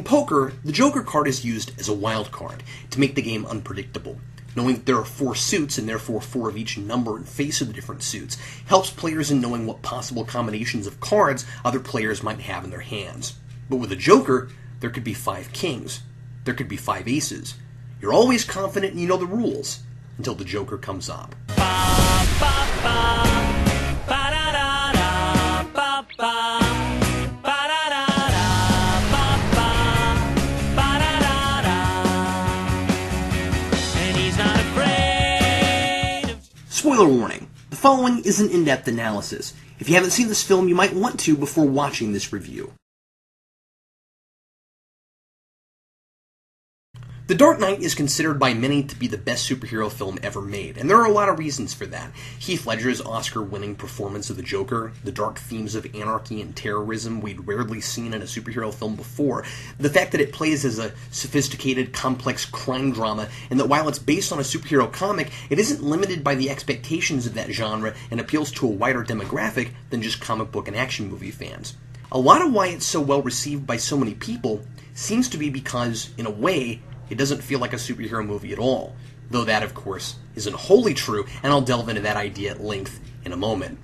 In poker, the Joker card is used as a wild card to make the game unpredictable. Knowing that there are four suits and therefore four of each number and face of the different suits helps players in knowing what possible combinations of cards other players might have in their hands. But with a Joker, there could be five kings, there could be five aces. You're always confident and you know the rules until the Joker comes up. Spoiler warning the following is an in depth analysis. If you haven't seen this film, you might want to before watching this review. The Dark Knight is considered by many to be the best superhero film ever made, and there are a lot of reasons for that. Heath Ledger's Oscar winning performance of the Joker, the dark themes of anarchy and terrorism we'd rarely seen in a superhero film before, the fact that it plays as a sophisticated, complex crime drama, and that while it's based on a superhero comic, it isn't limited by the expectations of that genre and appeals to a wider demographic than just comic book and action movie fans. A lot of why it's so well received by so many people seems to be because, in a way, it doesn't feel like a superhero movie at all. Though that, of course, isn't wholly true, and I'll delve into that idea at length in a moment.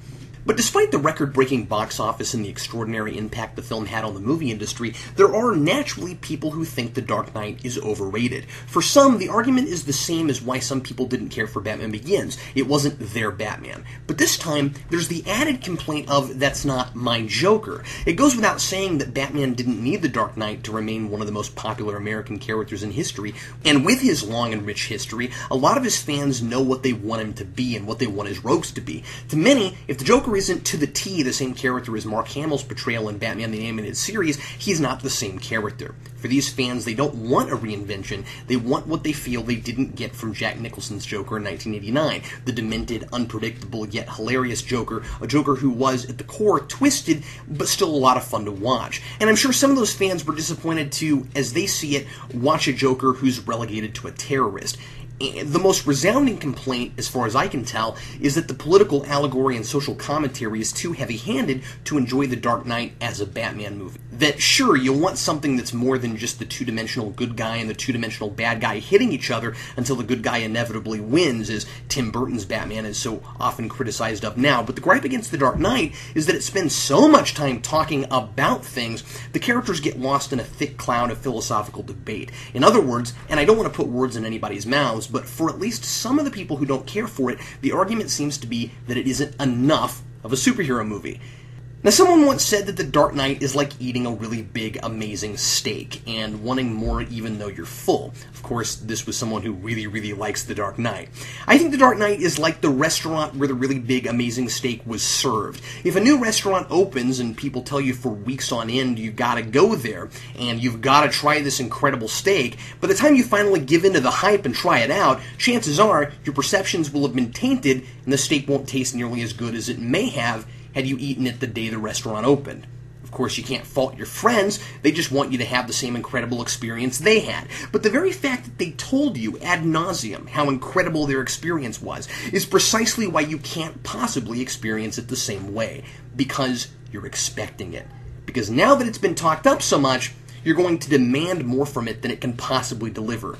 But despite the record breaking box office and the extraordinary impact the film had on the movie industry, there are naturally people who think The Dark Knight is overrated. For some, the argument is the same as why some people didn't care for Batman Begins. It wasn't their Batman. But this time, there's the added complaint of, that's not my Joker. It goes without saying that Batman didn't need The Dark Knight to remain one of the most popular American characters in history, and with his long and rich history, a lot of his fans know what they want him to be and what they want his rogues to be. To many, if the Joker isn't to the T the same character as Mark Hamill's portrayal in Batman the Animated Series, he's not the same character. For these fans, they don't want a reinvention. They want what they feel they didn't get from Jack Nicholson's Joker in 1989. The demented, unpredictable, yet hilarious Joker, a Joker who was, at the core, twisted, but still a lot of fun to watch. And I'm sure some of those fans were disappointed to, as they see it, watch a Joker who's relegated to a terrorist the most resounding complaint, as far as I can tell, is that the political allegory and social commentary is too heavy handed to enjoy The Dark Knight as a Batman movie. That, sure, you'll want something that's more than just the two dimensional good guy and the two dimensional bad guy hitting each other until the good guy inevitably wins, as Tim Burton's Batman is so often criticized of now. But the gripe against The Dark Knight is that it spends so much time talking about things, the characters get lost in a thick cloud of philosophical debate. In other words, and I don't want to put words in anybody's mouths, but for at least some of the people who don't care for it, the argument seems to be that it isn't enough of a superhero movie. Now, someone once said that The Dark Knight is like eating a really big, amazing steak and wanting more even though you're full. Of course, this was someone who really, really likes The Dark Knight. I think The Dark Knight is like the restaurant where the really big, amazing steak was served. If a new restaurant opens and people tell you for weeks on end you've gotta go there and you've gotta try this incredible steak, by the time you finally give in to the hype and try it out, chances are your perceptions will have been tainted and the steak won't taste nearly as good as it may have had you eaten it the day the restaurant opened. Of course, you can't fault your friends, they just want you to have the same incredible experience they had. But the very fact that they told you ad nauseum how incredible their experience was is precisely why you can't possibly experience it the same way, because you're expecting it. Because now that it's been talked up so much, you're going to demand more from it than it can possibly deliver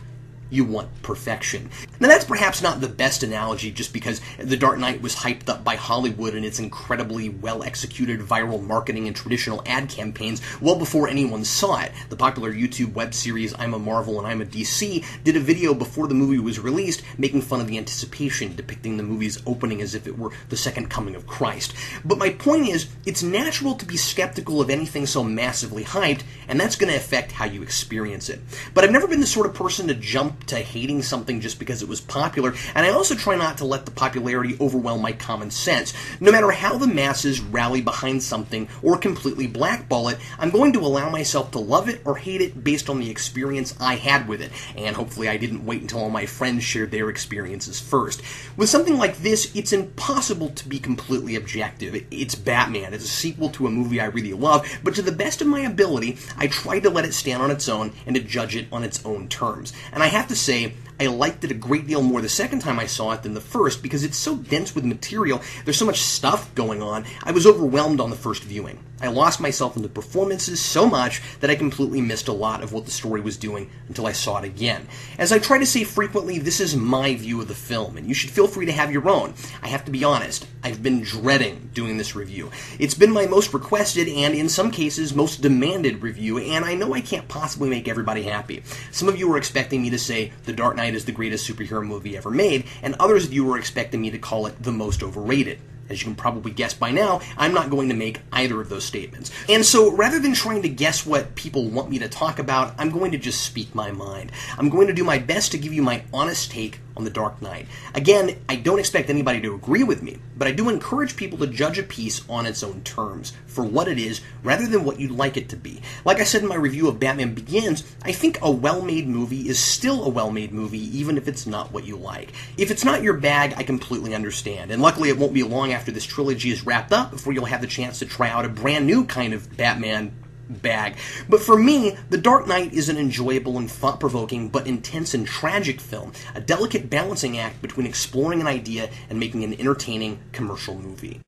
you want perfection. Now, that's perhaps not the best analogy just because The Dark Knight was hyped up by Hollywood and its incredibly well executed viral marketing and traditional ad campaigns well before anyone saw it. The popular YouTube web series I'm a Marvel and I'm a DC did a video before the movie was released making fun of the anticipation, depicting the movie's opening as if it were the second coming of Christ. But my point is, it's natural to be skeptical of anything so massively hyped, and that's going to affect how you experience it. But I've never been the sort of person to jump to hating something just because it was popular, and I also try not to let the popularity overwhelm my common sense. No matter how the masses rally behind something or completely blackball it, I'm going to allow myself to love it or hate it based on the experience I had with it, and hopefully I didn't wait until all my friends shared their experiences first. With something like this, it's impossible to be completely objective. It's Batman, it's a sequel to a movie I really love, but to the best of my ability, I try to let it stand on its own and to judge it on its own terms. And I have to say, I liked it a great deal more the second time I saw it than the first because it's so dense with material. There's so much stuff going on. I was overwhelmed on the first viewing. I lost myself in the performances so much that I completely missed a lot of what the story was doing until I saw it again. As I try to say frequently, this is my view of the film, and you should feel free to have your own. I have to be honest, I've been dreading doing this review. It's been my most requested and, in some cases, most demanded review, and I know I can't possibly make everybody happy. Some of you were expecting me to say The Dark Knight is the greatest superhero movie ever made, and others of you were expecting me to call it the most overrated. As you can probably guess by now, I'm not going to make either of those statements. And so rather than trying to guess what people want me to talk about, I'm going to just speak my mind. I'm going to do my best to give you my honest take on The Dark Knight. Again, I don't expect anybody to agree with me, but I do encourage people to judge a piece on its own terms, for what it is, rather than what you'd like it to be. Like I said in my review of Batman Begins, I think a well made movie is still a well made movie, even if it's not what you like. If it's not your bag, I completely understand, and luckily it won't be long after this trilogy is wrapped up before you'll have the chance to try out a brand new kind of Batman bag. But for me, The Dark Knight is an enjoyable and thought provoking but intense and tragic film, a delicate balancing act between exploring an idea and making an entertaining commercial movie.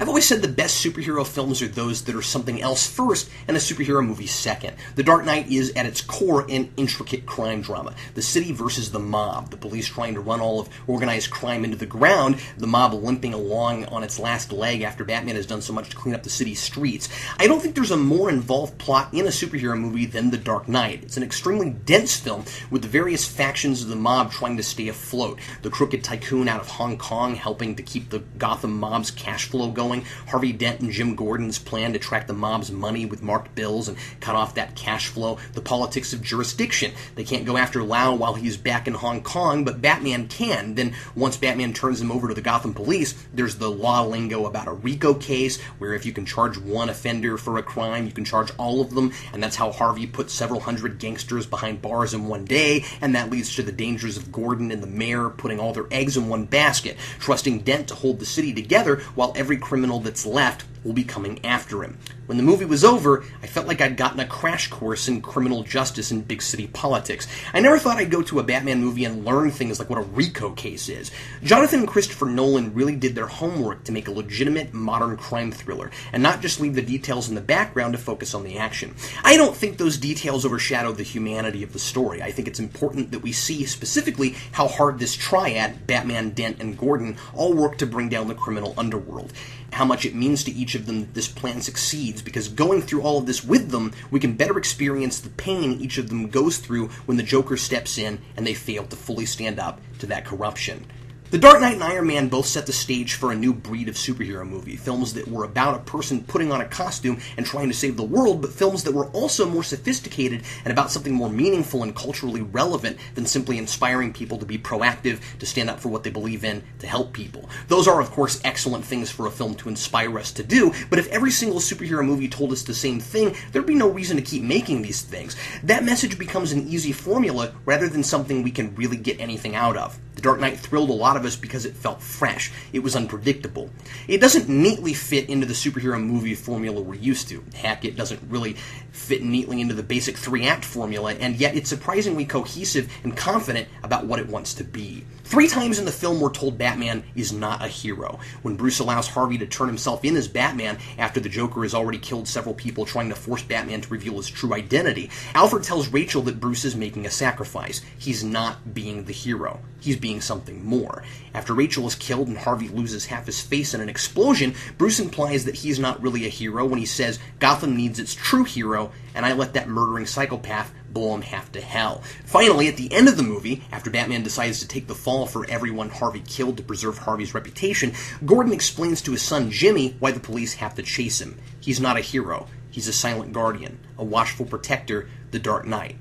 I've always said the best superhero films are those that are something else first and a superhero movie second. The Dark Knight is, at its core, an intricate crime drama. The city versus the mob, the police trying to run all of organized crime into the ground, the mob limping along on its last leg after Batman has done so much to clean up the city's streets. I don't think there's a more involved plot in a superhero movie than The Dark Knight. It's an extremely dense film with the various factions of the mob trying to stay afloat. The crooked tycoon out of Hong Kong helping to keep the Gotham mob's cash flow going Harvey Dent and Jim Gordon's plan to track the mob's money with marked bills and cut off that cash flow. The politics of jurisdiction. They can't go after Lau while he's back in Hong Kong, but Batman can. Then once Batman turns him over to the Gotham police, there's the law lingo about a RICO case, where if you can charge one offender for a crime, you can charge all of them, and that's how Harvey put several hundred gangsters behind bars in one day, and that leads to the dangers of Gordon and the mayor putting all their eggs in one basket, trusting Dent to hold the city together while every criminal criminal that's left will be coming after him. When the movie was over, I felt like I'd gotten a crash course in criminal justice and big city politics. I never thought I'd go to a Batman movie and learn things like what a RICO case is. Jonathan and Christopher Nolan really did their homework to make a legitimate modern crime thriller, and not just leave the details in the background to focus on the action. I don't think those details overshadow the humanity of the story. I think it's important that we see specifically how hard this triad, Batman, Dent, and Gordon, all work to bring down the criminal underworld. How much it means to each of them that this plan succeeds, because going through all of this with them, we can better experience the pain each of them goes through when the Joker steps in and they fail to fully stand up to that corruption. The Dark Knight and Iron Man both set the stage for a new breed of superhero movie. Films that were about a person putting on a costume and trying to save the world, but films that were also more sophisticated and about something more meaningful and culturally relevant than simply inspiring people to be proactive, to stand up for what they believe in, to help people. Those are, of course, excellent things for a film to inspire us to do, but if every single superhero movie told us the same thing, there'd be no reason to keep making these things. That message becomes an easy formula rather than something we can really get anything out of. The Dark Knight thrilled a lot of us because it felt fresh. It was unpredictable. It doesn't neatly fit into the superhero movie formula we're used to. Heck, it doesn't really fit neatly into the basic three act formula, and yet it's surprisingly cohesive and confident about what it wants to be. Three times in the film, we're told Batman is not a hero. When Bruce allows Harvey to turn himself in as Batman after the Joker has already killed several people trying to force Batman to reveal his true identity, Alfred tells Rachel that Bruce is making a sacrifice. He's not being the hero, he's being something more. After Rachel is killed and Harvey loses half his face in an explosion, Bruce implies that he's not really a hero when he says Gotham needs its true hero, and I let that murdering psychopath blow him half to hell. Finally, at the end of the movie, after Batman decides to take the fall for everyone Harvey killed to preserve Harvey's reputation, Gordon explains to his son Jimmy why the police have to chase him. He's not a hero. He's a silent guardian, a watchful protector, the Dark Knight.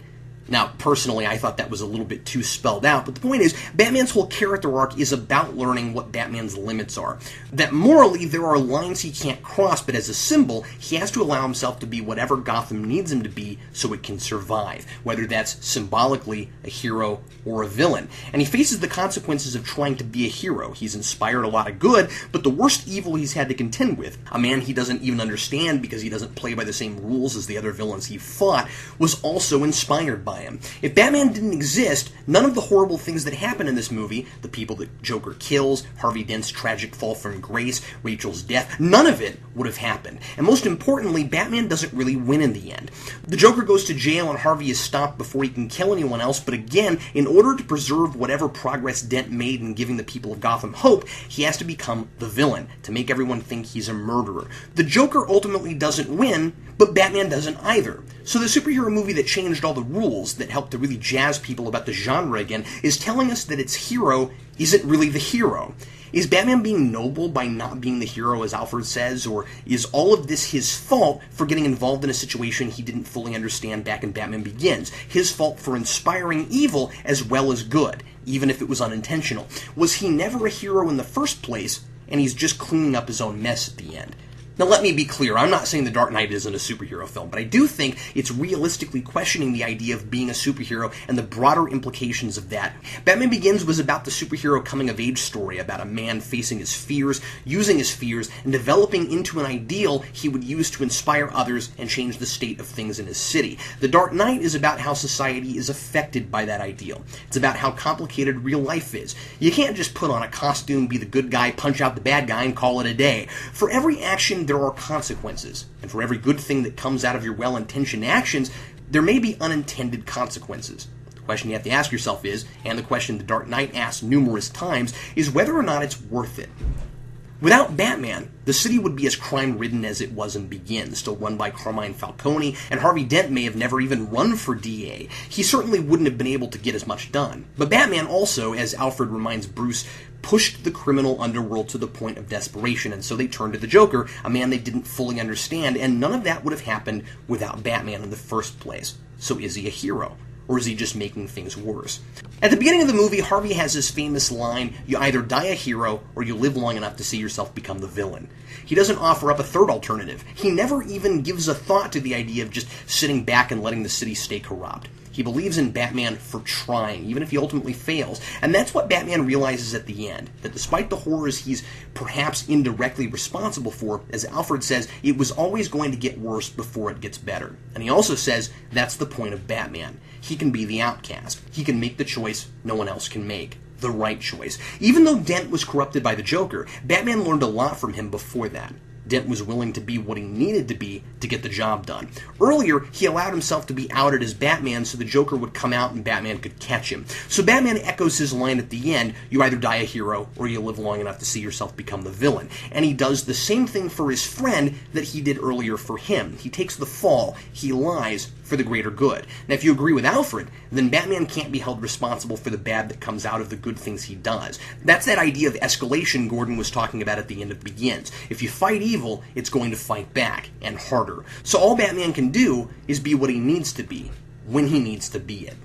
Now, personally, I thought that was a little bit too spelled out, but the point is, Batman's whole character arc is about learning what Batman's limits are. That morally, there are lines he can't cross, but as a symbol, he has to allow himself to be whatever Gotham needs him to be so it can survive, whether that's symbolically a hero or a villain. And he faces the consequences of trying to be a hero. He's inspired a lot of good, but the worst evil he's had to contend with, a man he doesn't even understand because he doesn't play by the same rules as the other villains he fought, was also inspired by him. If Batman didn't exist, none of the horrible things that happen in this movie, the people that Joker kills, Harvey Dent's tragic fall from grace, Rachel's death, none of it would have happened. And most importantly, Batman doesn't really win in the end. The Joker goes to jail and Harvey is stopped before he can kill anyone else, but again, in order to preserve whatever progress Dent made in giving the people of Gotham hope, he has to become the villain, to make everyone think he's a murderer. The Joker ultimately doesn't win, but Batman doesn't either. So the superhero movie that changed all the rules, that helped to really jazz people about the genre again, is telling us that its hero isn't really the hero. Is Batman being noble by not being the hero, as Alfred says, or is all of this his fault for getting involved in a situation he didn't fully understand back in Batman Begins? His fault for inspiring evil as well as good, even if it was unintentional. Was he never a hero in the first place, and he's just cleaning up his own mess at the end? Now, let me be clear. I'm not saying The Dark Knight isn't a superhero film, but I do think it's realistically questioning the idea of being a superhero and the broader implications of that. Batman Begins was about the superhero coming of age story, about a man facing his fears, using his fears, and developing into an ideal he would use to inspire others and change the state of things in his city. The Dark Knight is about how society is affected by that ideal. It's about how complicated real life is. You can't just put on a costume, be the good guy, punch out the bad guy, and call it a day. For every action, there are consequences. And for every good thing that comes out of your well intentioned actions, there may be unintended consequences. The question you have to ask yourself is, and the question the Dark Knight asks numerous times, is whether or not it's worth it. Without Batman, the city would be as crime ridden as it was in Begin, still run by Carmine Falcone, and Harvey Dent may have never even run for DA. He certainly wouldn't have been able to get as much done. But Batman also, as Alfred reminds Bruce, pushed the criminal underworld to the point of desperation, and so they turned to the Joker, a man they didn't fully understand, and none of that would have happened without Batman in the first place. So is he a hero? Or is he just making things worse? At the beginning of the movie, Harvey has his famous line You either die a hero or you live long enough to see yourself become the villain. He doesn't offer up a third alternative. He never even gives a thought to the idea of just sitting back and letting the city stay corrupt. He believes in Batman for trying, even if he ultimately fails. And that's what Batman realizes at the end that despite the horrors he's perhaps indirectly responsible for, as Alfred says, it was always going to get worse before it gets better. And he also says that's the point of Batman. He can be the outcast, he can make the choice no one else can make the right choice. Even though Dent was corrupted by the Joker, Batman learned a lot from him before that. Dent was willing to be what he needed to be to get the job done. Earlier, he allowed himself to be outed as Batman so the Joker would come out and Batman could catch him. So Batman echoes his line at the end you either die a hero or you live long enough to see yourself become the villain. And he does the same thing for his friend that he did earlier for him. He takes the fall, he lies for the greater good. Now, if you agree with Alfred, then Batman can't be held responsible for the bad that comes out of the good things he does. That's that idea of escalation Gordon was talking about at the end of Begins. If you fight evil, it's going to fight back, and harder. So all Batman can do is be what he needs to be, when he needs to be it.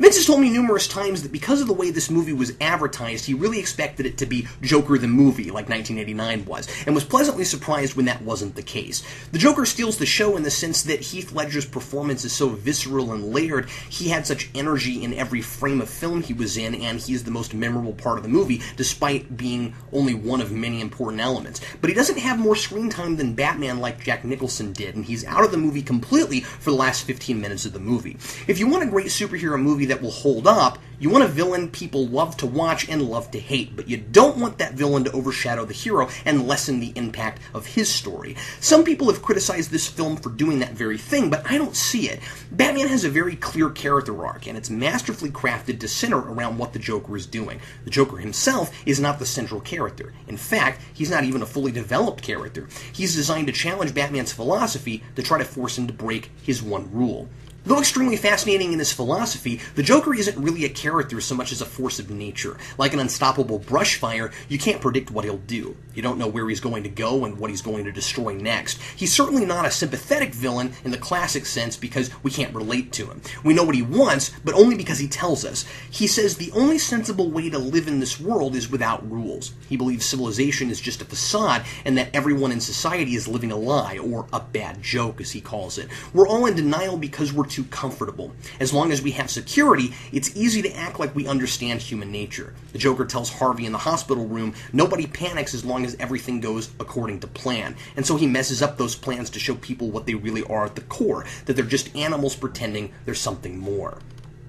Vince has told me numerous times that because of the way this movie was advertised, he really expected it to be Joker the movie, like 1989 was, and was pleasantly surprised when that wasn't the case. The Joker steals the show in the sense that Heath Ledger's performance is so visceral and layered, he had such energy in every frame of film he was in, and he's the most memorable part of the movie, despite being only one of many important elements. But he doesn't have more screen time than Batman like Jack Nicholson did, and he's out of the movie completely for the last 15 minutes of the movie. If you want a great superhero movie that will hold up. You want a villain people love to watch and love to hate, but you don't want that villain to overshadow the hero and lessen the impact of his story. Some people have criticized this film for doing that very thing, but I don't see it. Batman has a very clear character arc, and it's masterfully crafted to center around what the Joker is doing. The Joker himself is not the central character. In fact, he's not even a fully developed character. He's designed to challenge Batman's philosophy to try to force him to break his one rule. Though extremely fascinating in his philosophy, the Joker isn't really a character so much as a force of nature. Like an unstoppable brush fire, you can't predict what he'll do. You don't know where he's going to go and what he's going to destroy next. He's certainly not a sympathetic villain in the classic sense because we can't relate to him. We know what he wants, but only because he tells us. He says the only sensible way to live in this world is without rules. He believes civilization is just a facade and that everyone in society is living a lie, or a bad joke as he calls it. We're all in denial because we're too comfortable. As long as we have security, it's easy to act like we understand human nature. The Joker tells Harvey in the hospital room nobody panics as long as everything goes according to plan. And so he messes up those plans to show people what they really are at the core that they're just animals pretending there's something more.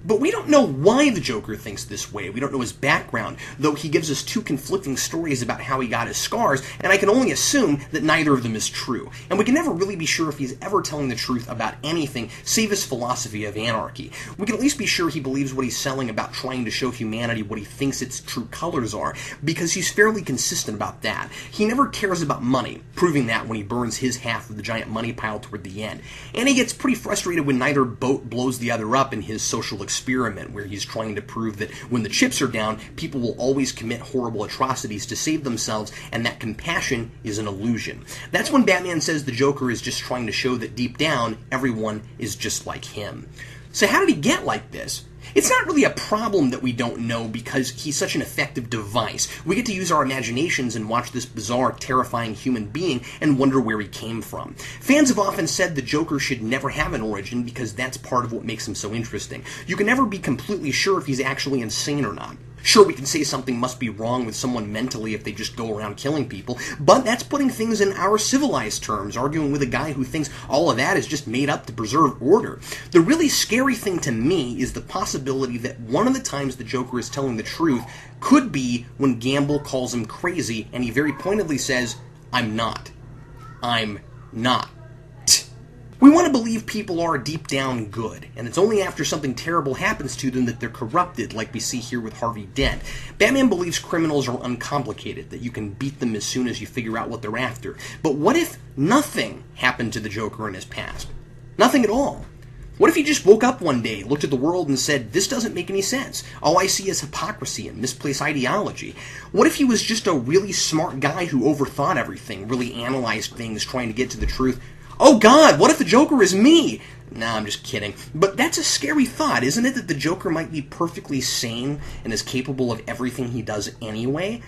But we don't know why the Joker thinks this way. We don't know his background, though he gives us two conflicting stories about how he got his scars, and I can only assume that neither of them is true. And we can never really be sure if he's ever telling the truth about anything, save his philosophy of anarchy. We can at least be sure he believes what he's selling about trying to show humanity what he thinks its true colors are, because he's fairly consistent about that. He never cares about money, proving that when he burns his half of the giant money pile toward the end. And he gets pretty frustrated when neither boat blows the other up in his social experiment where he's trying to prove that when the chips are down, people will always commit horrible atrocities to save themselves, and that compassion is an illusion. That's when Batman says the Joker is just trying to show that deep down, everyone is just like him. So, how did he get like this? It's not really a problem that we don't know because he's such an effective device. We get to use our imaginations and watch this bizarre, terrifying human being and wonder where he came from. Fans have often said the Joker should never have an origin because that's part of what makes him so interesting. You can never be completely sure if he's actually insane or not. Sure, we can say something must be wrong with someone mentally if they just go around killing people, but that's putting things in our civilized terms, arguing with a guy who thinks all of that is just made up to preserve order. The really scary thing to me is the possibility that one of the times the Joker is telling the truth could be when Gambol calls him crazy and he very pointedly says, I'm not. I'm not. We want to believe people are deep down good, and it's only after something terrible happens to them that they're corrupted, like we see here with Harvey Dent. Batman believes criminals are uncomplicated, that you can beat them as soon as you figure out what they're after. But what if nothing happened to the Joker in his past? Nothing at all. What if he just woke up one day, looked at the world, and said, This doesn't make any sense. All I see is hypocrisy and misplaced ideology? What if he was just a really smart guy who overthought everything, really analyzed things, trying to get to the truth? Oh God, what if the Joker is me? Nah, I'm just kidding. But that's a scary thought, isn't it? That the Joker might be perfectly sane and is capable of everything he does anyway?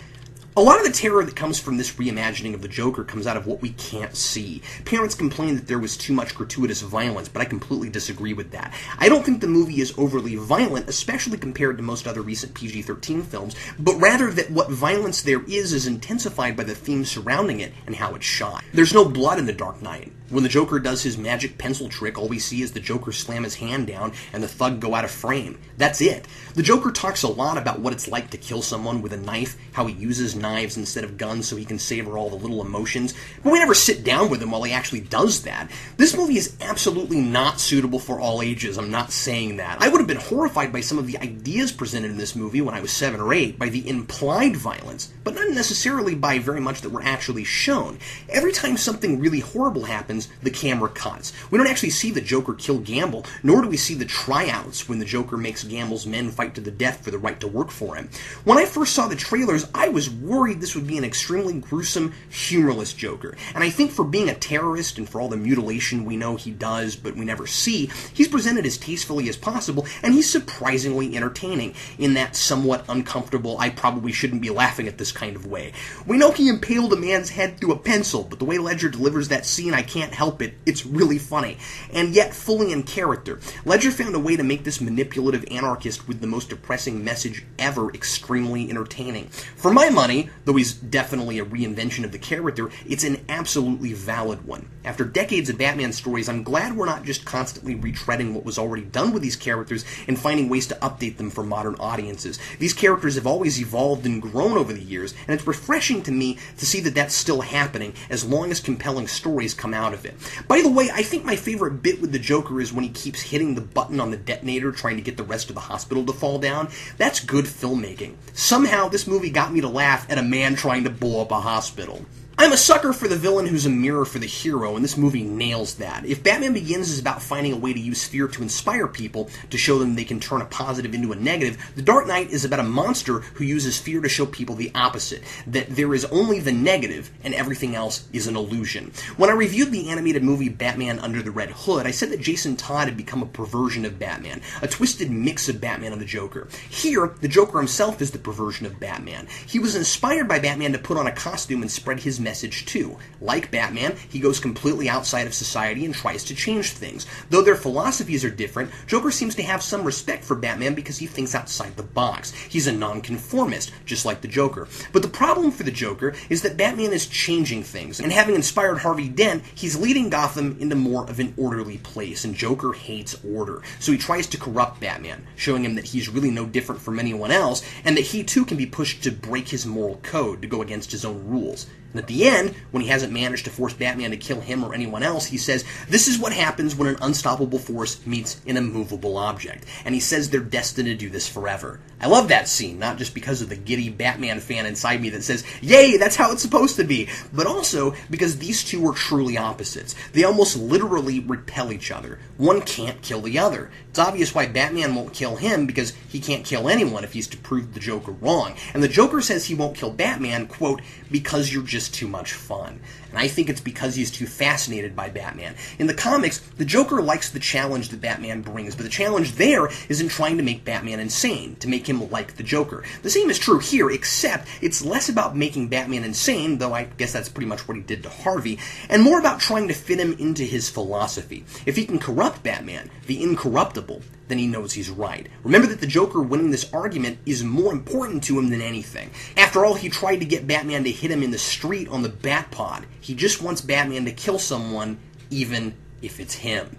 A lot of the terror that comes from this reimagining of the Joker comes out of what we can't see. Parents complain that there was too much gratuitous violence, but I completely disagree with that. I don't think the movie is overly violent, especially compared to most other recent PG 13 films, but rather that what violence there is is intensified by the themes surrounding it and how it's shot. There's no blood in The Dark Knight. When the Joker does his magic pencil trick, all we see is the Joker slam his hand down and the thug go out of frame. That's it. The Joker talks a lot about what it's like to kill someone with a knife, how he uses knives instead of guns so he can savor all the little emotions, but we never sit down with him while he actually does that. This movie is absolutely not suitable for all ages, I'm not saying that. I would have been horrified by some of the ideas presented in this movie when I was 7 or 8, by the implied violence, but not necessarily by very much that were actually shown. Every time something really horrible happens, the camera cuts. We don't actually see the Joker kill Gambol, nor do we see the tryouts when the Joker makes Gambol's men fight to the death for the right to work for him. When I first saw the trailers, I was worried this would be an extremely gruesome, humorless Joker. And I think for being a terrorist and for all the mutilation we know he does but we never see, he's presented as tastefully as possible, and he's surprisingly entertaining in that somewhat uncomfortable, I probably shouldn't be laughing at this kind of way. We know he impaled a man's head through a pencil, but the way Ledger delivers that scene, I can't help it. It's really funny. And yet fully in character. Ledger found a way to make this manipulative anarchist with the most depressing message ever extremely entertaining. For my money, though he's definitely a reinvention of the character, it's an absolutely valid one. After decades of Batman stories, I'm glad we're not just constantly retreading what was already done with these characters and finding ways to update them for modern audiences. These characters have always evolved and grown over the years, and it's refreshing to me to see that that's still happening as long as compelling stories come out of it. By the way, I think my favorite bit with the Joker is when he keeps hitting the button on the detonator trying to get the rest of the hospital to fall down. That's good filmmaking. Somehow, this movie got me to laugh at a man trying to blow up a hospital. I'm a sucker for the villain who's a mirror for the hero, and this movie nails that. If Batman Begins is about finding a way to use fear to inspire people, to show them they can turn a positive into a negative, The Dark Knight is about a monster who uses fear to show people the opposite, that there is only the negative and everything else is an illusion. When I reviewed the animated movie Batman Under the Red Hood, I said that Jason Todd had become a perversion of Batman, a twisted mix of Batman and the Joker. Here, the Joker himself is the perversion of Batman. He was inspired by Batman to put on a costume and spread his message too. Like Batman, he goes completely outside of society and tries to change things. Though their philosophies are different, Joker seems to have some respect for Batman because he thinks outside the box. He's a nonconformist, just like the Joker. But the problem for the Joker is that Batman is changing things, and having inspired Harvey Dent, he's leading Gotham into more of an orderly place, and Joker hates order. So he tries to corrupt Batman, showing him that he's really no different from anyone else, and that he too can be pushed to break his moral code, to go against his own rules. And at the end, when he hasn't managed to force Batman to kill him or anyone else, he says, This is what happens when an unstoppable force meets an immovable object. And he says they're destined to do this forever. I love that scene, not just because of the giddy Batman fan inside me that says, Yay, that's how it's supposed to be, but also because these two are truly opposites. They almost literally repel each other. One can't kill the other. It's obvious why Batman won't kill him because he can't kill anyone if he's to prove the Joker wrong. And the Joker says he won't kill Batman, quote, because you're just too much fun. And I think it's because he's too fascinated by Batman. In the comics, the Joker likes the challenge that Batman brings, but the challenge there is in trying to make Batman insane, to make him like the Joker. The same is true here, except it's less about making Batman insane, though I guess that's pretty much what he did to Harvey, and more about trying to fit him into his philosophy. If he can corrupt Batman, the incorruptible, then he knows he's right. Remember that the Joker winning this argument is more important to him than anything. After all, he tried to get Batman to hit him in the street on the Batpod. He just wants Batman to kill someone, even if it's him.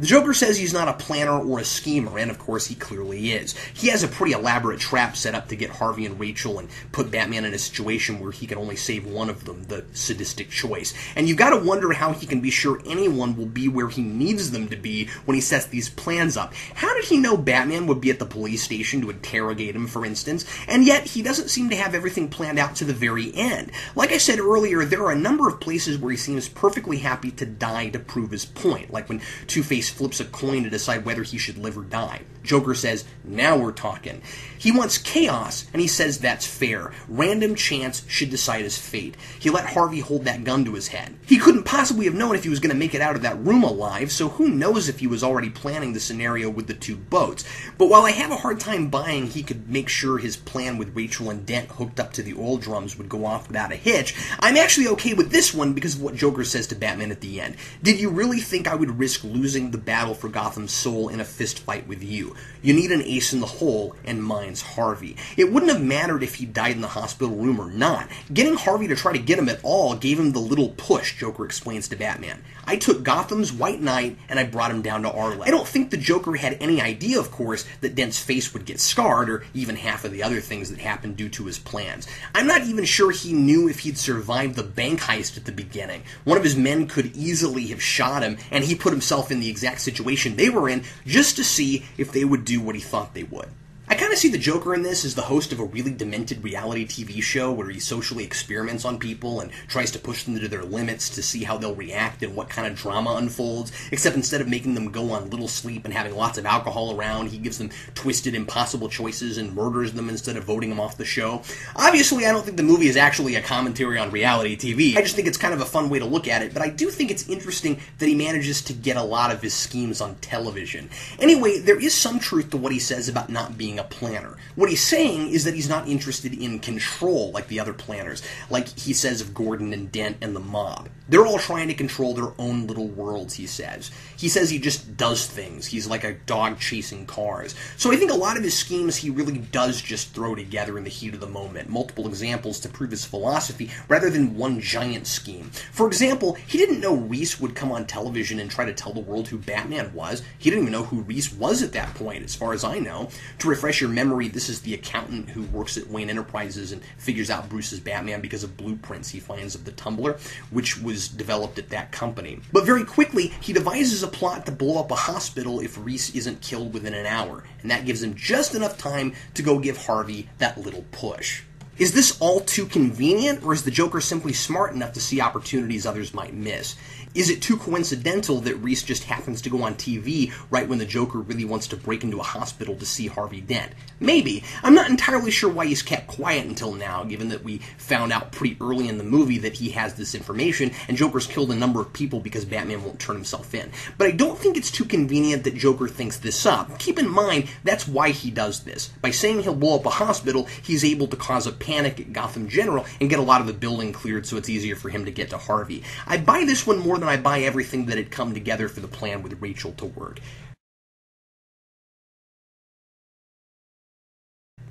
The Joker says he's not a planner or a schemer, and of course he clearly is. He has a pretty elaborate trap set up to get Harvey and Rachel and put Batman in a situation where he can only save one of them, the sadistic choice. And you've gotta wonder how he can be sure anyone will be where he needs them to be when he sets these plans up. How did he know Batman would be at the police station to interrogate him, for instance? And yet, he doesn't seem to have everything planned out to the very end. Like I said earlier, there are a number of places where he seems perfectly happy to die to prove his point, like when Two-Face flips a coin to decide whether he should live or die. Joker says, Now we're talking. He wants chaos, and he says that's fair. Random chance should decide his fate. He let Harvey hold that gun to his head. He couldn't possibly have known if he was going to make it out of that room alive, so who knows if he was already planning the scenario with the two boats. But while I have a hard time buying he could make sure his plan with Rachel and Dent hooked up to the oil drums would go off without a hitch, I'm actually okay with this one because of what Joker says to Batman at the end. Did you really think I would risk losing the battle for Gotham's soul in a fist fight with you? You need an ace in the hole, and mine's Harvey. It wouldn't have mattered if he died in the hospital room or not. Getting Harvey to try to get him at all gave him the little push, Joker explains to Batman. I took Gotham's White Knight and I brought him down to our level. I don't think the Joker had any idea, of course, that Dent's face would get scarred, or even half of the other things that happened due to his plans. I'm not even sure he knew if he'd survived the bank heist at the beginning. One of his men could easily have shot him, and he put himself in the exact situation they were in just to see if they would do what he thought they would. I kind of see the Joker in this as the host of a really demented reality TV show where he socially experiments on people and tries to push them to their limits to see how they'll react and what kind of drama unfolds. Except instead of making them go on little sleep and having lots of alcohol around, he gives them twisted, impossible choices and murders them instead of voting them off the show. Obviously, I don't think the movie is actually a commentary on reality TV. I just think it's kind of a fun way to look at it, but I do think it's interesting that he manages to get a lot of his schemes on television. Anyway, there is some truth to what he says about not being a planner. What he's saying is that he's not interested in control like the other planners, like he says of Gordon and Dent and the mob. They're all trying to control their own little worlds, he says. He says he just does things. He's like a dog chasing cars. So I think a lot of his schemes he really does just throw together in the heat of the moment, multiple examples to prove his philosophy, rather than one giant scheme. For example, he didn't know Reese would come on television and try to tell the world who Batman was. He didn't even know who Reese was at that point, as far as I know. To refresh your memory, this is the accountant who works at Wayne Enterprises and figures out Bruce's Batman because of blueprints he finds of the Tumbler, which was is developed at that company. But very quickly, he devises a plot to blow up a hospital if Reese isn't killed within an hour, and that gives him just enough time to go give Harvey that little push. Is this all too convenient, or is the Joker simply smart enough to see opportunities others might miss? Is it too coincidental that Reese just happens to go on TV right when the Joker really wants to break into a hospital to see Harvey Dent? Maybe. I'm not entirely sure why he's kept quiet until now, given that we found out pretty early in the movie that he has this information, and Joker's killed a number of people because Batman won't turn himself in. But I don't think it's too convenient that Joker thinks this up. Keep in mind, that's why he does this. By saying he'll blow up a hospital, he's able to cause a panic at Gotham General and get a lot of the building cleared so it's easier for him to get to Harvey. I buy this one more than I buy everything that had come together for the plan with Rachel to work.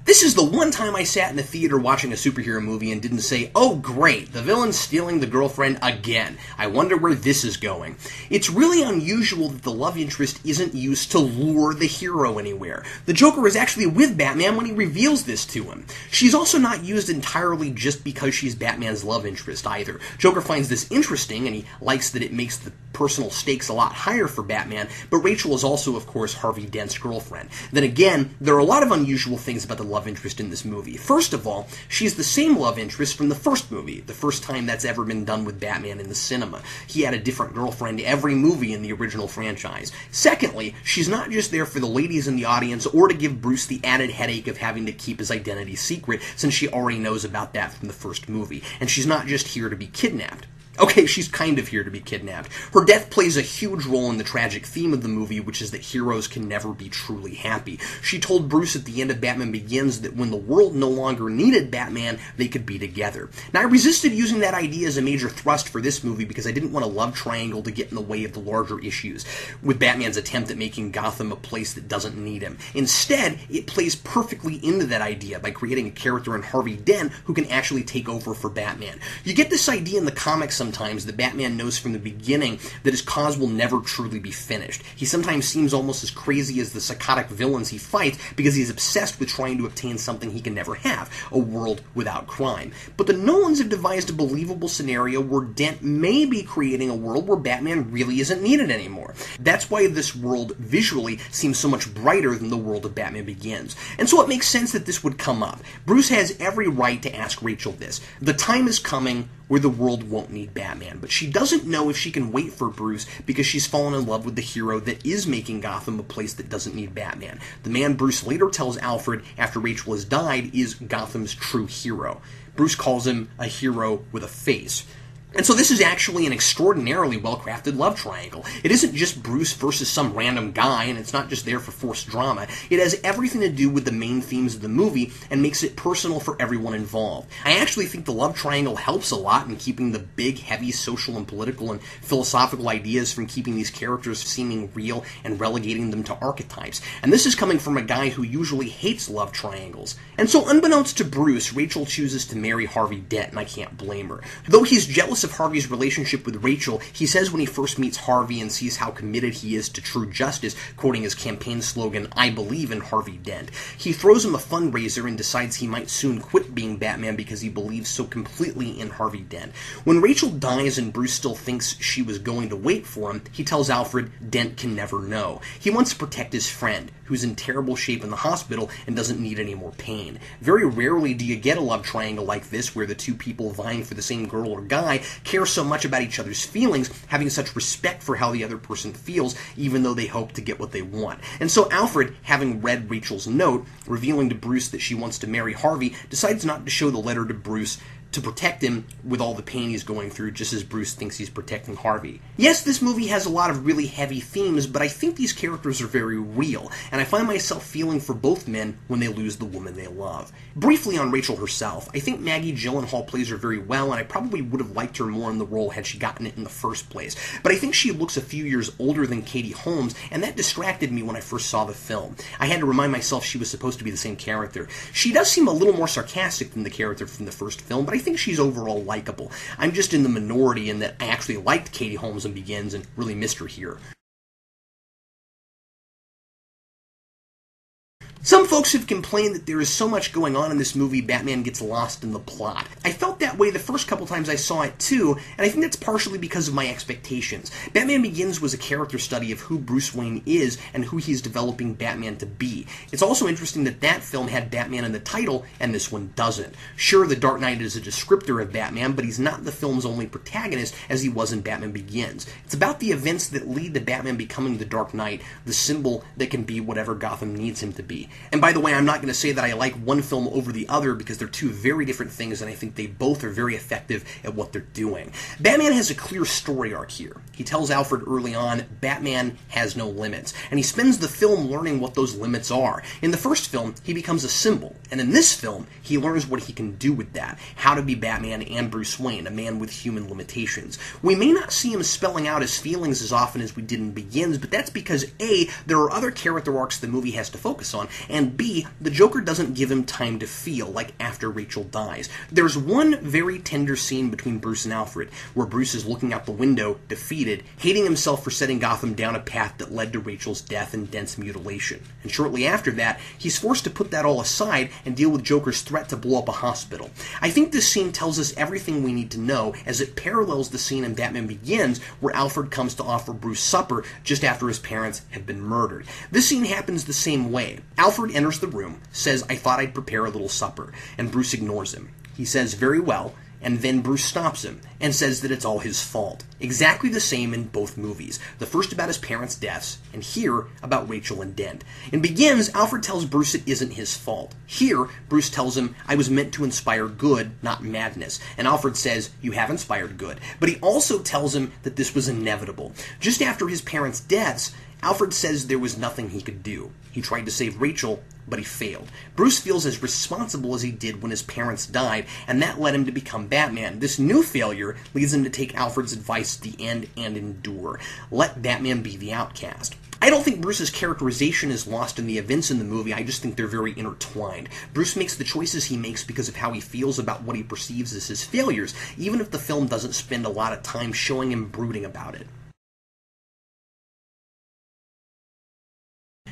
This is the one time I sat in the theater watching a superhero movie and didn't say, oh great, the villain's stealing the girlfriend again. I wonder where this is going. It's really unusual that the love interest isn't used to lure the hero anywhere. The Joker is actually with Batman when he reveals this to him. She's also not used entirely just because she's Batman's love interest either. Joker finds this interesting and he likes that it makes the personal stakes a lot higher for Batman, but Rachel is also, of course, Harvey Dent's girlfriend. Then again, there are a lot of unusual things about the love interest in this movie. First of all, she's the same love interest from the first movie, the first time that's ever been done with Batman in the cinema. He had a different girlfriend every movie in the original franchise. Secondly, she's not just there for the ladies in the audience or to give Bruce the added headache of having to keep his identity secret, since she already knows about that from the first movie. And she's not just here to be kidnapped. Okay, she's kind of here to be kidnapped. Her death plays a huge role in the tragic theme of the movie, which is that heroes can never be truly happy. She told Bruce at the end of Batman Begins that when the world no longer needed Batman, they could be together. Now, I resisted using that idea as a major thrust for this movie because I didn't want a love triangle to get in the way of the larger issues, with Batman's attempt at making Gotham a place that doesn't need him. Instead, it plays perfectly into that idea by creating a character in Harvey Dent who can actually take over for Batman. You get this idea in the comics sometimes that Batman knows from the beginning that his cause will never truly be finished. He sometimes seems almost as crazy as the psychotic villains he fights because he's obsessed with trying to obtain something he can never have a world without crime. But the Nolans have devised a believable scenario where Dent may be creating a world where Batman really isn't needed anymore. That's why this world visually seems so much brighter than the world of Batman Begins. And so it makes sense that this would come up. Bruce has every right to ask Rachel this. The time is coming where the world won't need Batman. But she doesn't know if she can wait for Bruce because she's fallen in love with the hero that is making Gotham a place that doesn't need Batman. The man Bruce later tells Alfred after Rachel has died is Gotham's true hero. Bruce calls him a hero with a face. And so this is actually an extraordinarily well-crafted love triangle. It isn't just Bruce versus some random guy, and it's not just there for forced drama. It has everything to do with the main themes of the movie and makes it personal for everyone involved. I actually think the love triangle helps a lot in keeping the big, heavy social and political and philosophical ideas from keeping these characters seeming real and relegating them to archetypes. And this is coming from a guy who usually hates love triangles. And so unbeknownst to Bruce, Rachel chooses to marry Harvey Dent, and I can't blame her. Though he's jealous of Harvey's relationship with Rachel, he says when he first meets Harvey and sees how committed he is to true justice, quoting his campaign slogan, I believe in Harvey Dent. He throws him a fundraiser and decides he might soon quit being Batman because he believes so completely in Harvey Dent. When Rachel dies and Bruce still thinks she was going to wait for him, he tells Alfred Dent can never know. He wants to protect his friend, who's in terrible shape in the hospital and doesn't need any more pain. Very rarely do you get a love triangle like this where the two people vying for the same girl or guy care so much about each other's feelings, having such respect for how the other person feels, even though they hope to get what they want. And so Alfred, having read Rachel's note, revealing to Bruce that she wants to marry Harvey, decides not to show the letter to Bruce to protect him with all the pain he's going through, just as Bruce thinks he's protecting Harvey. Yes, this movie has a lot of really heavy themes, but I think these characters are very real, and I find myself feeling for both men when they lose the woman they love. Briefly on Rachel herself, I think Maggie Gyllenhaal plays her very well, and I probably would have liked her more in the role had she gotten it in the first place. But I think she looks a few years older than Katie Holmes, and that distracted me when I first saw the film. I had to remind myself she was supposed to be the same character. She does seem a little more sarcastic than the character from the first film, but I think she's overall likable. I'm just in the minority in that I actually liked Katie Holmes in Begins and really missed her here. Some folks have complained that there is so much going on in this movie, Batman gets lost in the plot. I felt that way the first couple times I saw it too, and I think that's partially because of my expectations. Batman Begins was a character study of who Bruce Wayne is and who he's developing Batman to be. It's also interesting that that film had Batman in the title and this one doesn't. Sure, The Dark Knight is a descriptor of Batman, but he's not the film's only protagonist as he was in Batman Begins. It's about the events that lead to Batman becoming the Dark Knight, the symbol that can be whatever Gotham needs him to be. And by the way, I'm not going to say that I like one film over the other because they're two very different things, and I think they both are very effective at what they're doing. Batman has a clear story arc here. He tells Alfred early on, Batman has no limits, and he spends the film learning what those limits are. In the first film, he becomes a symbol, and in this film, he learns what he can do with that, how to be Batman and Bruce Wayne, a man with human limitations. We may not see him spelling out his feelings as often as we did in Begins, but that's because A, there are other character arcs the movie has to focus on, and B, the Joker doesn't give him time to feel, like after Rachel dies. There's one very tender scene between Bruce and Alfred, where Bruce is looking out the window, defeated, hating himself for setting Gotham down a path that led to Rachel's death and Dent's mutilation. And shortly after that, he's forced to put that all aside and deal with Joker's threat to blow up a hospital. I think this scene tells us everything we need to know, as it parallels the scene in Batman Begins where Alfred comes to offer Bruce supper just after his parents have been murdered. This scene happens the same way. Alfred enters the room, says, I thought I'd prepare a little supper, and Bruce ignores him. He says, Very well, and then Bruce stops him and says that it's all his fault. Exactly the same in both movies. The first about his parents' deaths, and here about Rachel and Dent. In Begins, Alfred tells Bruce it isn't his fault. Here, Bruce tells him, I was meant to inspire good, not madness. And Alfred says, You have inspired good. But he also tells him that this was inevitable. Just after his parents' deaths, Alfred says there was nothing he could do. He tried to save Rachel, but he failed. Bruce feels as responsible as he did when his parents died, and that led him to become Batman. This new failure leads him to take Alfred's advice to the end and endure. Let Batman be the outcast. I don't think Bruce's characterization is lost in the events in the movie, I just think they're very intertwined. Bruce makes the choices he makes because of how he feels about what he perceives as his failures, even if the film doesn't spend a lot of time showing him brooding about it.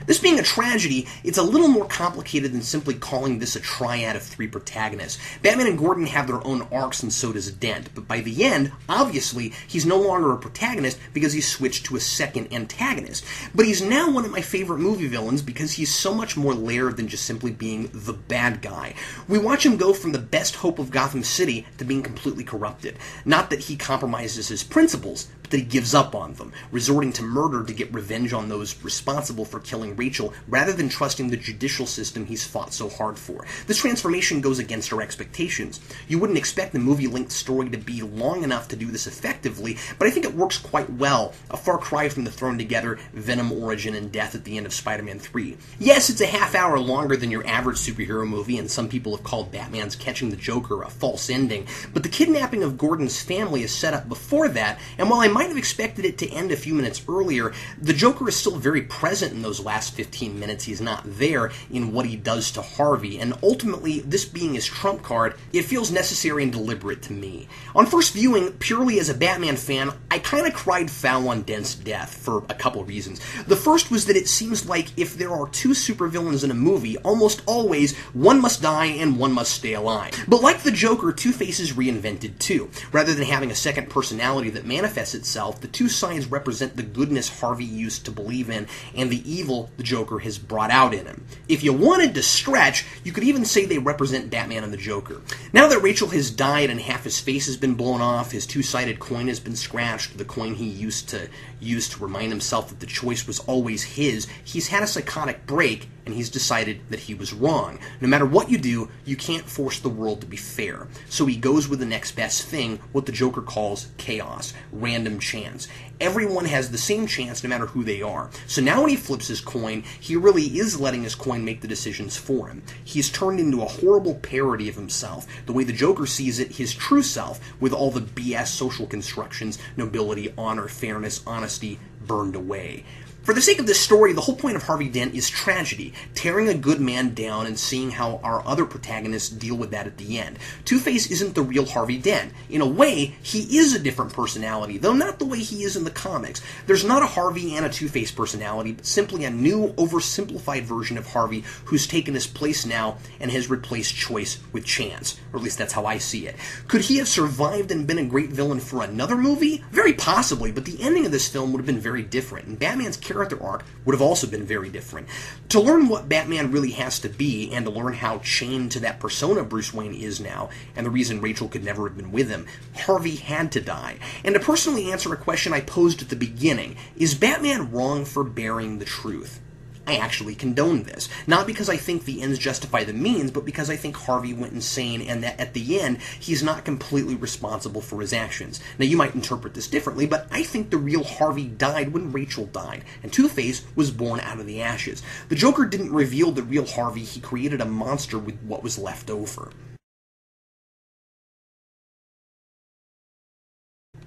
This being a tragedy, it's a little more complicated than simply calling this a triad of three protagonists. Batman and Gordon have their own arcs, and so does Dent, but by the end, obviously, he's no longer a protagonist because he's switched to a second antagonist. But he's now one of my favorite movie villains because he's so much more layered than just simply being the bad guy. We watch him go from the best hope of Gotham City to being completely corrupted. Not that he compromises his principles, but that he gives up on them, resorting to murder to get revenge on those responsible for killing Rachel rather than trusting the judicial system he's fought so hard for. This transformation goes against our expectations. You wouldn't expect the movie length story to be long enough to do this effectively, but I think it works quite well. A far cry from the thrown together Venom origin and death at the end of Spider Man 3. Yes, it's a half hour longer than your average superhero movie, and some people have called Batman's Catching the Joker a false ending, but the kidnapping of Gordon's family is set up before that, and while I might have expected it to end a few minutes earlier, the Joker is still very present in those last last 15 minutes he's not there in what he does to Harvey, and ultimately, this being his trump card, it feels necessary and deliberate to me. On first viewing, purely as a Batman fan, I kind of cried foul on Dent's death for a couple reasons. The first was that it seems like if there are two supervillains in a movie, almost always one must die and one must stay alive. But like the Joker, Two-Face's reinvented too. Rather than having a second personality that manifests itself, the two sides represent the goodness Harvey used to believe in and the evil the Joker has brought out in him. If you wanted to stretch, you could even say they represent Batman and the Joker. Now that Rachel has died and half his face has been blown off, his two-sided coin has been scratched, the coin he used to use to remind himself that the choice was always his, he's had a psychotic break and he's decided that he was wrong. No matter what you do, you can't force the world to be fair. So he goes with the next best thing, what the Joker calls chaos, random chance. Everyone has the same chance no matter who they are. So now when he flips his coin, he really is letting his coin make the decisions for him. He's turned into a horrible parody of himself. The way the Joker sees it, his true self, with all the BS social constructions, nobility, honor, fairness, honesty, burned away. For the sake of this story, the whole point of Harvey Dent is tragedy, tearing a good man down and seeing how our other protagonists deal with that at the end. Two-Face isn't the real Harvey Dent. In a way, he is a different personality, though not the way he is in the comics. There's not a Harvey and a Two-Face personality, but simply a new, oversimplified version of Harvey who's taken his place now and has replaced choice with chance. Or at least that's how I see it. Could he have survived and been a great villain for another movie? Very possibly, but the ending of this film would have been very different, and Batman's character character arc would have also been very different. To learn what Batman really has to be, and to learn how chained to that persona Bruce Wayne is now, and the reason Rachel could never have been with him, Harvey had to die. And to personally answer a question I posed at the beginning, is Batman wrong for bearing the truth? I actually condone this. Not because I think the ends justify the means, but because I think Harvey went insane and that at the end, he's not completely responsible for his actions. Now, you might interpret this differently, but I think the real Harvey died when Rachel died, and Two Face was born out of the ashes. The Joker didn't reveal the real Harvey, he created a monster with what was left over.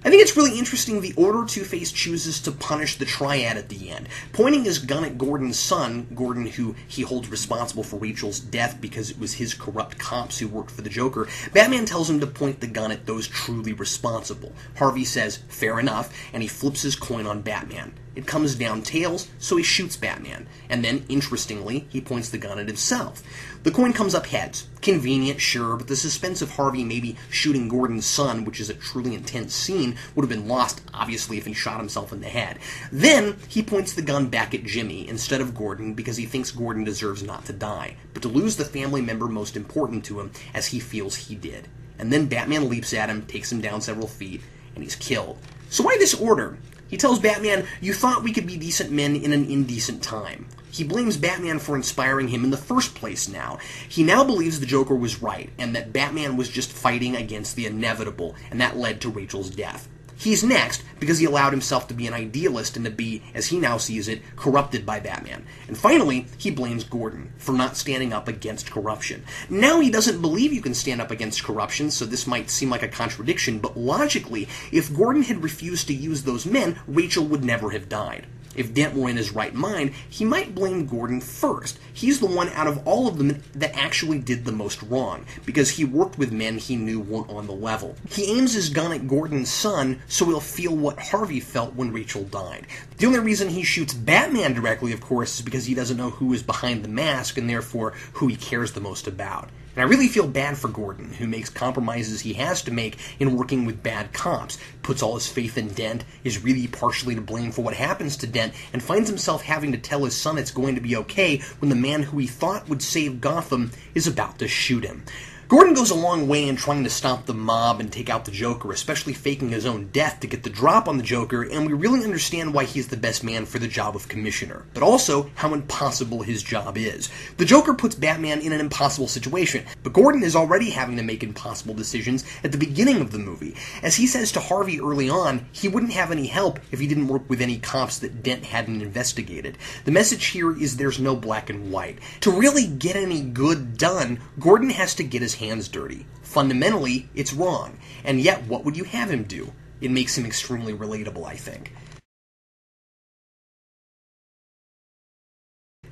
I think it's really interesting the order Two-Face chooses to punish the Triad at the end. Pointing his gun at Gordon's son, Gordon who he holds responsible for Rachel's death because it was his corrupt cops who worked for the Joker, Batman tells him to point the gun at those truly responsible. Harvey says, fair enough, and he flips his coin on Batman. It comes down tails, so he shoots Batman. And then, interestingly, he points the gun at himself. The coin comes up heads. Convenient, sure, but the suspense of Harvey maybe shooting Gordon's son, which is a truly intense scene, would have been lost, obviously, if he shot himself in the head. Then, he points the gun back at Jimmy instead of Gordon because he thinks Gordon deserves not to die, but to lose the family member most important to him, as he feels he did. And then Batman leaps at him, takes him down several feet, and he's killed. So why this order? He tells Batman, You thought we could be decent men in an indecent time. He blames Batman for inspiring him in the first place now. He now believes the Joker was right, and that Batman was just fighting against the inevitable, and that led to Rachel's death. He's next because he allowed himself to be an idealist and to be, as he now sees it, corrupted by Batman. And finally, he blames Gordon for not standing up against corruption. Now he doesn't believe you can stand up against corruption, so this might seem like a contradiction, but logically, if Gordon had refused to use those men, Rachel would never have died. If Dent were in his right mind, he might blame Gordon first. He's the one out of all of them that actually did the most wrong, because he worked with men he knew weren't on the level. He aims his gun at Gordon's son so he'll feel what Harvey felt when Rachel died. The only reason he shoots Batman directly, of course, is because he doesn't know who is behind the mask and therefore who he cares the most about. And I really feel bad for Gordon, who makes compromises he has to make in working with bad cops, puts all his faith in Dent, is really partially to blame for what happens to Dent, and finds himself having to tell his son it's going to be okay when the man who he thought would save Gotham is about to shoot him. Gordon goes a long way in trying to stop the mob and take out the Joker, especially faking his own death to get the drop on the Joker, and we really understand why he's the best man for the job of commissioner, but also how impossible his job is. The Joker puts Batman in an impossible situation, but Gordon is already having to make impossible decisions at the beginning of the movie. As he says to Harvey early on, he wouldn't have any help if he didn't work with any cops that Dent hadn't investigated. The message here is there's no black and white. To really get any good done, Gordon has to get his hands dirty. Fundamentally, it's wrong. And yet, what would you have him do? It makes him extremely relatable, I think.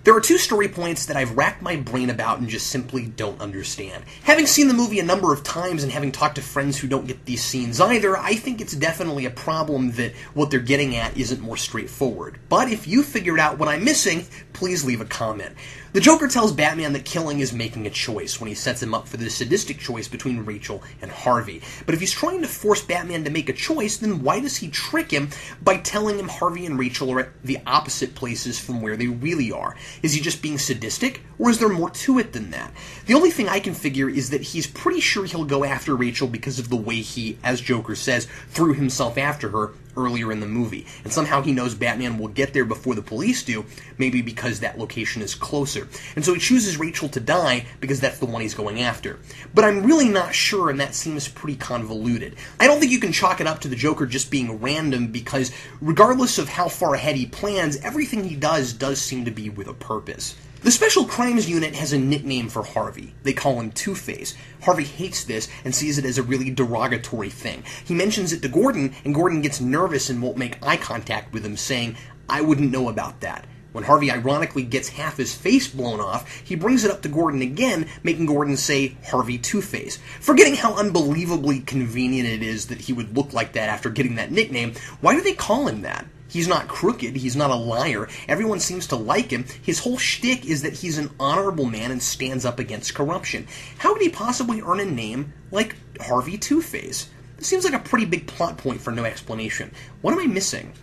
There are two story points that I've racked my brain about and just simply don't understand. Having seen the movie a number of times and having talked to friends who don't get these scenes either, I think it's definitely a problem that what they're getting at isn't more straightforward. But if you figured out what I'm missing, please leave a comment. The Joker tells Batman that killing is making a choice when he sets him up for the sadistic choice between Rachel and Harvey. But if he's trying to force Batman to make a choice, then why does he trick him by telling him Harvey and Rachel are at the opposite places from where they really are? Is he just being sadistic, or is there more to it than that? The only thing I can figure is that he's pretty sure he'll go after Rachel because of the way he, as Joker says, threw himself after her earlier in the movie. And somehow he knows Batman will get there before the police do, maybe because that location is closer. And so he chooses Rachel to die because that's the one he's going after. But I'm really not sure, and that seems pretty convoluted. I don't think you can chalk it up to the Joker just being random because, regardless of how far ahead he plans, everything he does does seem to be with a purpose. The Special Crimes Unit has a nickname for Harvey. They call him Two Face. Harvey hates this and sees it as a really derogatory thing. He mentions it to Gordon, and Gordon gets nervous and won't make eye contact with him, saying, I wouldn't know about that. When Harvey ironically gets half his face blown off, he brings it up to Gordon again, making Gordon say Harvey Two Face. Forgetting how unbelievably convenient it is that he would look like that after getting that nickname, why do they call him that? He's not crooked. He's not a liar. Everyone seems to like him. His whole shtick is that he's an honorable man and stands up against corruption. How could he possibly earn a name like Harvey Two Face? This seems like a pretty big plot point for no explanation. What am I missing?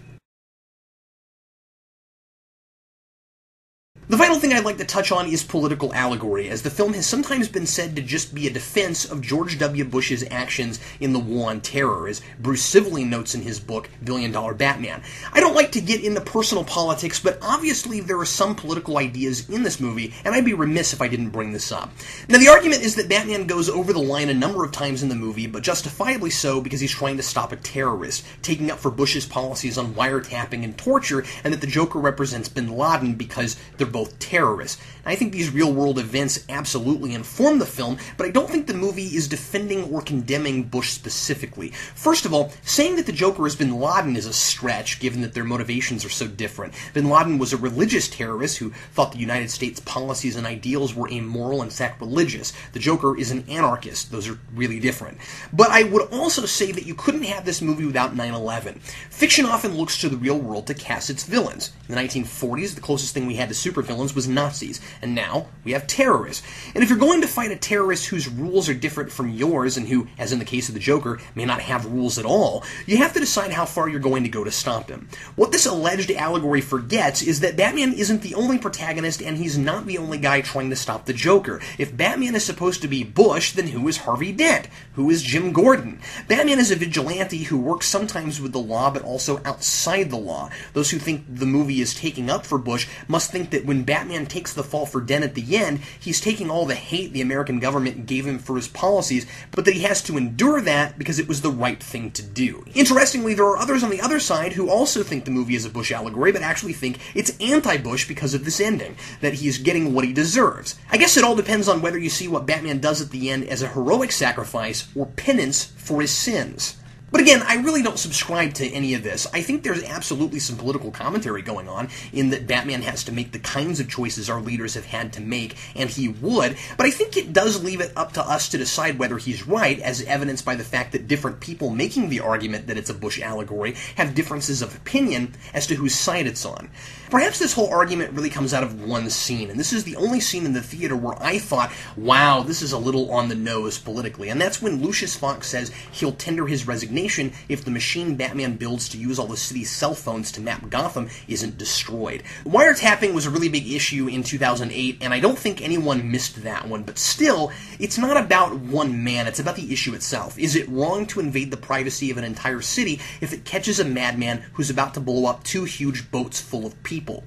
The final thing I'd like to touch on is political allegory, as the film has sometimes been said to just be a defense of George W. Bush's actions in the War on Terror, as Bruce Scivally notes in his book, Billion Dollar Batman. I don't like to get into personal politics, but obviously there are some political ideas in this movie, and I'd be remiss if I didn't bring this up. Now, the argument is that Batman goes over the line a number of times in the movie, but justifiably so because he's trying to stop a terrorist, taking up for Bush's policies on wiretapping and torture, and that the Joker represents bin Laden because they're both terrorists. And I think these real world events absolutely inform the film, but I don't think the movie is defending or condemning Bush specifically. First of all, saying that the Joker has bin Laden is a stretch, given that their motivations are so different. Bin Laden was a religious terrorist who thought the United States policies and ideals were immoral and sacrilegious. The Joker is an anarchist. Those are really different. But I would also say that you couldn't have this movie without 9 11. Fiction often looks to the real world to cast its villains. In the 1940s, the closest thing we had to super villains was Nazis, and now we have terrorists. And if you're going to fight a terrorist whose rules are different from yours, and who, as in the case of the Joker, may not have rules at all, you have to decide how far you're going to go to stop him. What this alleged allegory forgets is that Batman isn't the only protagonist, and he's not the only guy trying to stop the Joker. If Batman is supposed to be Bush, then who is Harvey Dent? Who is Jim Gordon? Batman is a vigilante who works sometimes with the law, but also outside the law. Those who think the movie is taking up for Bush must think that when Batman Batman takes the fall for Dent at the end, he's taking all the hate the American government gave him for his policies, but that he has to endure that because it was the right thing to do. Interestingly, there are others on the other side who also think the movie is a Bush allegory, but actually think it's anti-Bush because of this ending, that he's getting what he deserves. I guess it all depends on whether you see what Batman does at the end as a heroic sacrifice or penance for his sins. But again, I really don't subscribe to any of this. I think there's absolutely some political commentary going on in that Batman has to make the kinds of choices our leaders have had to make, and he would. But I think it does leave it up to us to decide whether he's right, as evidenced by the fact that different people making the argument that it's a Bush allegory have differences of opinion as to whose side it's on. Perhaps this whole argument really comes out of one scene, and this is the only scene in the theater where I thought, wow, this is a little on the nose politically, and that's when Lucius Fox says he'll tender his resignation if the machine Batman builds to use all the city's cell phones to map Gotham isn't destroyed. Wiretapping was a really big issue in 2008, and I don't think anyone missed that one, but still, it's not about one man, it's about the issue itself. Is it wrong to invade the privacy of an entire city if it catches a madman who's about to blow up two huge boats full of people?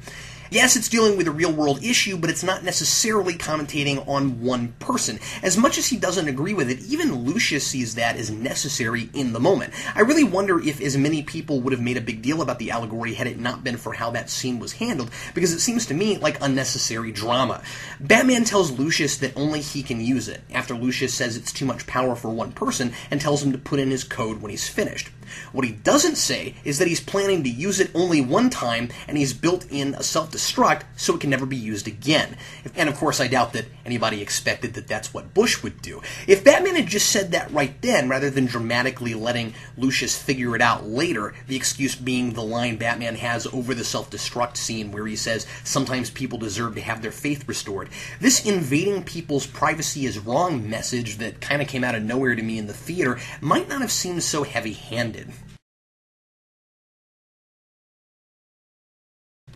Yes, it's dealing with a real world issue, but it's not necessarily commentating on one person. As much as he doesn't agree with it, even Lucius sees that as necessary in the moment. I really wonder if as many people would have made a big deal about the allegory had it not been for how that scene was handled, because it seems to me like unnecessary drama. Batman tells Lucius that only he can use it, after Lucius says it's too much power for one person and tells him to put in his code when he's finished. What he doesn't say is that he's planning to use it only one time and he's built in a self destruct so it can never be used again. And of course, I doubt that anybody expected that that's what Bush would do. If Batman had just said that right then, rather than dramatically letting Lucius figure it out later, the excuse being the line Batman has over the self destruct scene where he says, Sometimes people deserve to have their faith restored. This invading people's privacy is wrong message that kind of came out of nowhere to me in the theater might not have seemed so heavy handed.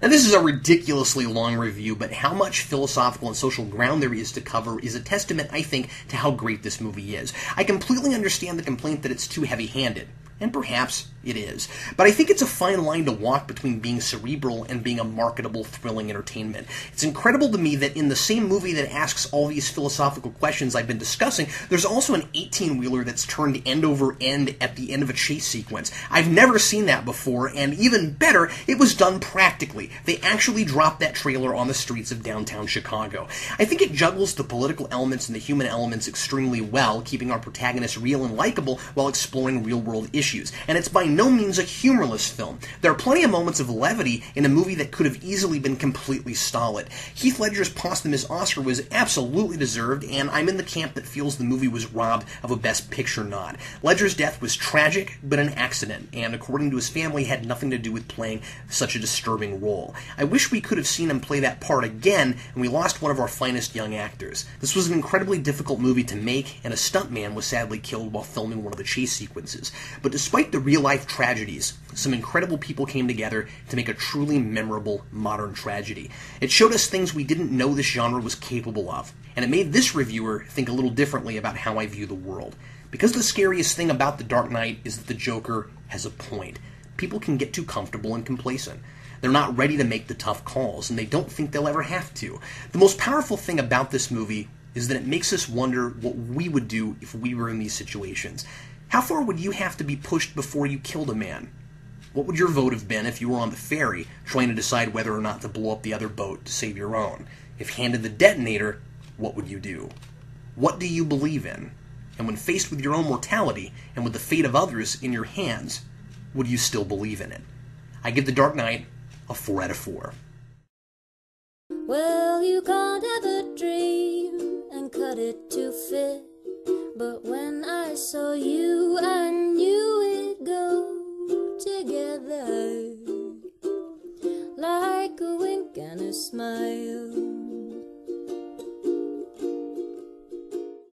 Now, this is a ridiculously long review, but how much philosophical and social ground there is to cover is a testament, I think, to how great this movie is. I completely understand the complaint that it's too heavy handed, and perhaps it is. But I think it's a fine line to walk between being cerebral and being a marketable, thrilling entertainment. It's incredible to me that in the same movie that asks all these philosophical questions I've been discussing, there's also an 18 wheeler that's turned end over end at the end of a chase sequence. I've never seen that before, and even better, it was done practically. They actually dropped that trailer on the streets of downtown Chicago. I think it juggles the political elements and the human elements extremely well, keeping our protagonist real and likable while exploring real world issues, and it's by no means a humorless film. There are plenty of moments of levity in a movie that could have easily been completely stolid. Heath Ledger's posthumous Oscar was absolutely deserved, and I'm in the camp that feels the movie was robbed of a Best Picture nod. Ledger's death was tragic, but an accident, and according to his family, had nothing to do with playing such a disturbing role. I wish we could have seen him play that part again, and we lost one of our finest young actors. This was an incredibly difficult movie to make, and a stuntman was sadly killed while filming one of the chase sequences. But despite the real life tragedies, some incredible people came together to make a truly memorable modern tragedy. It showed us things we didn't know this genre was capable of, and it made this reviewer think a little differently about how I view the world. Because the scariest thing about The Dark Knight is that the Joker has a point. People can get too comfortable and complacent. They're not ready to make the tough calls, and they don't think they'll ever have to. The most powerful thing about this movie is that it makes us wonder what we would do if we were in these situations. How far would you have to be pushed before you killed a man? What would your vote have been if you were on the ferry trying to decide whether or not to blow up the other boat to save your own? If handed the detonator, what would you do? What do you believe in? And when faced with your own mortality and with the fate of others in your hands, would you still believe in it? I give The Dark Knight a 4 out of 4. Well, you can't have a dream and cut it to fit. But when I saw you, I knew it'd go together like a wink and a smile.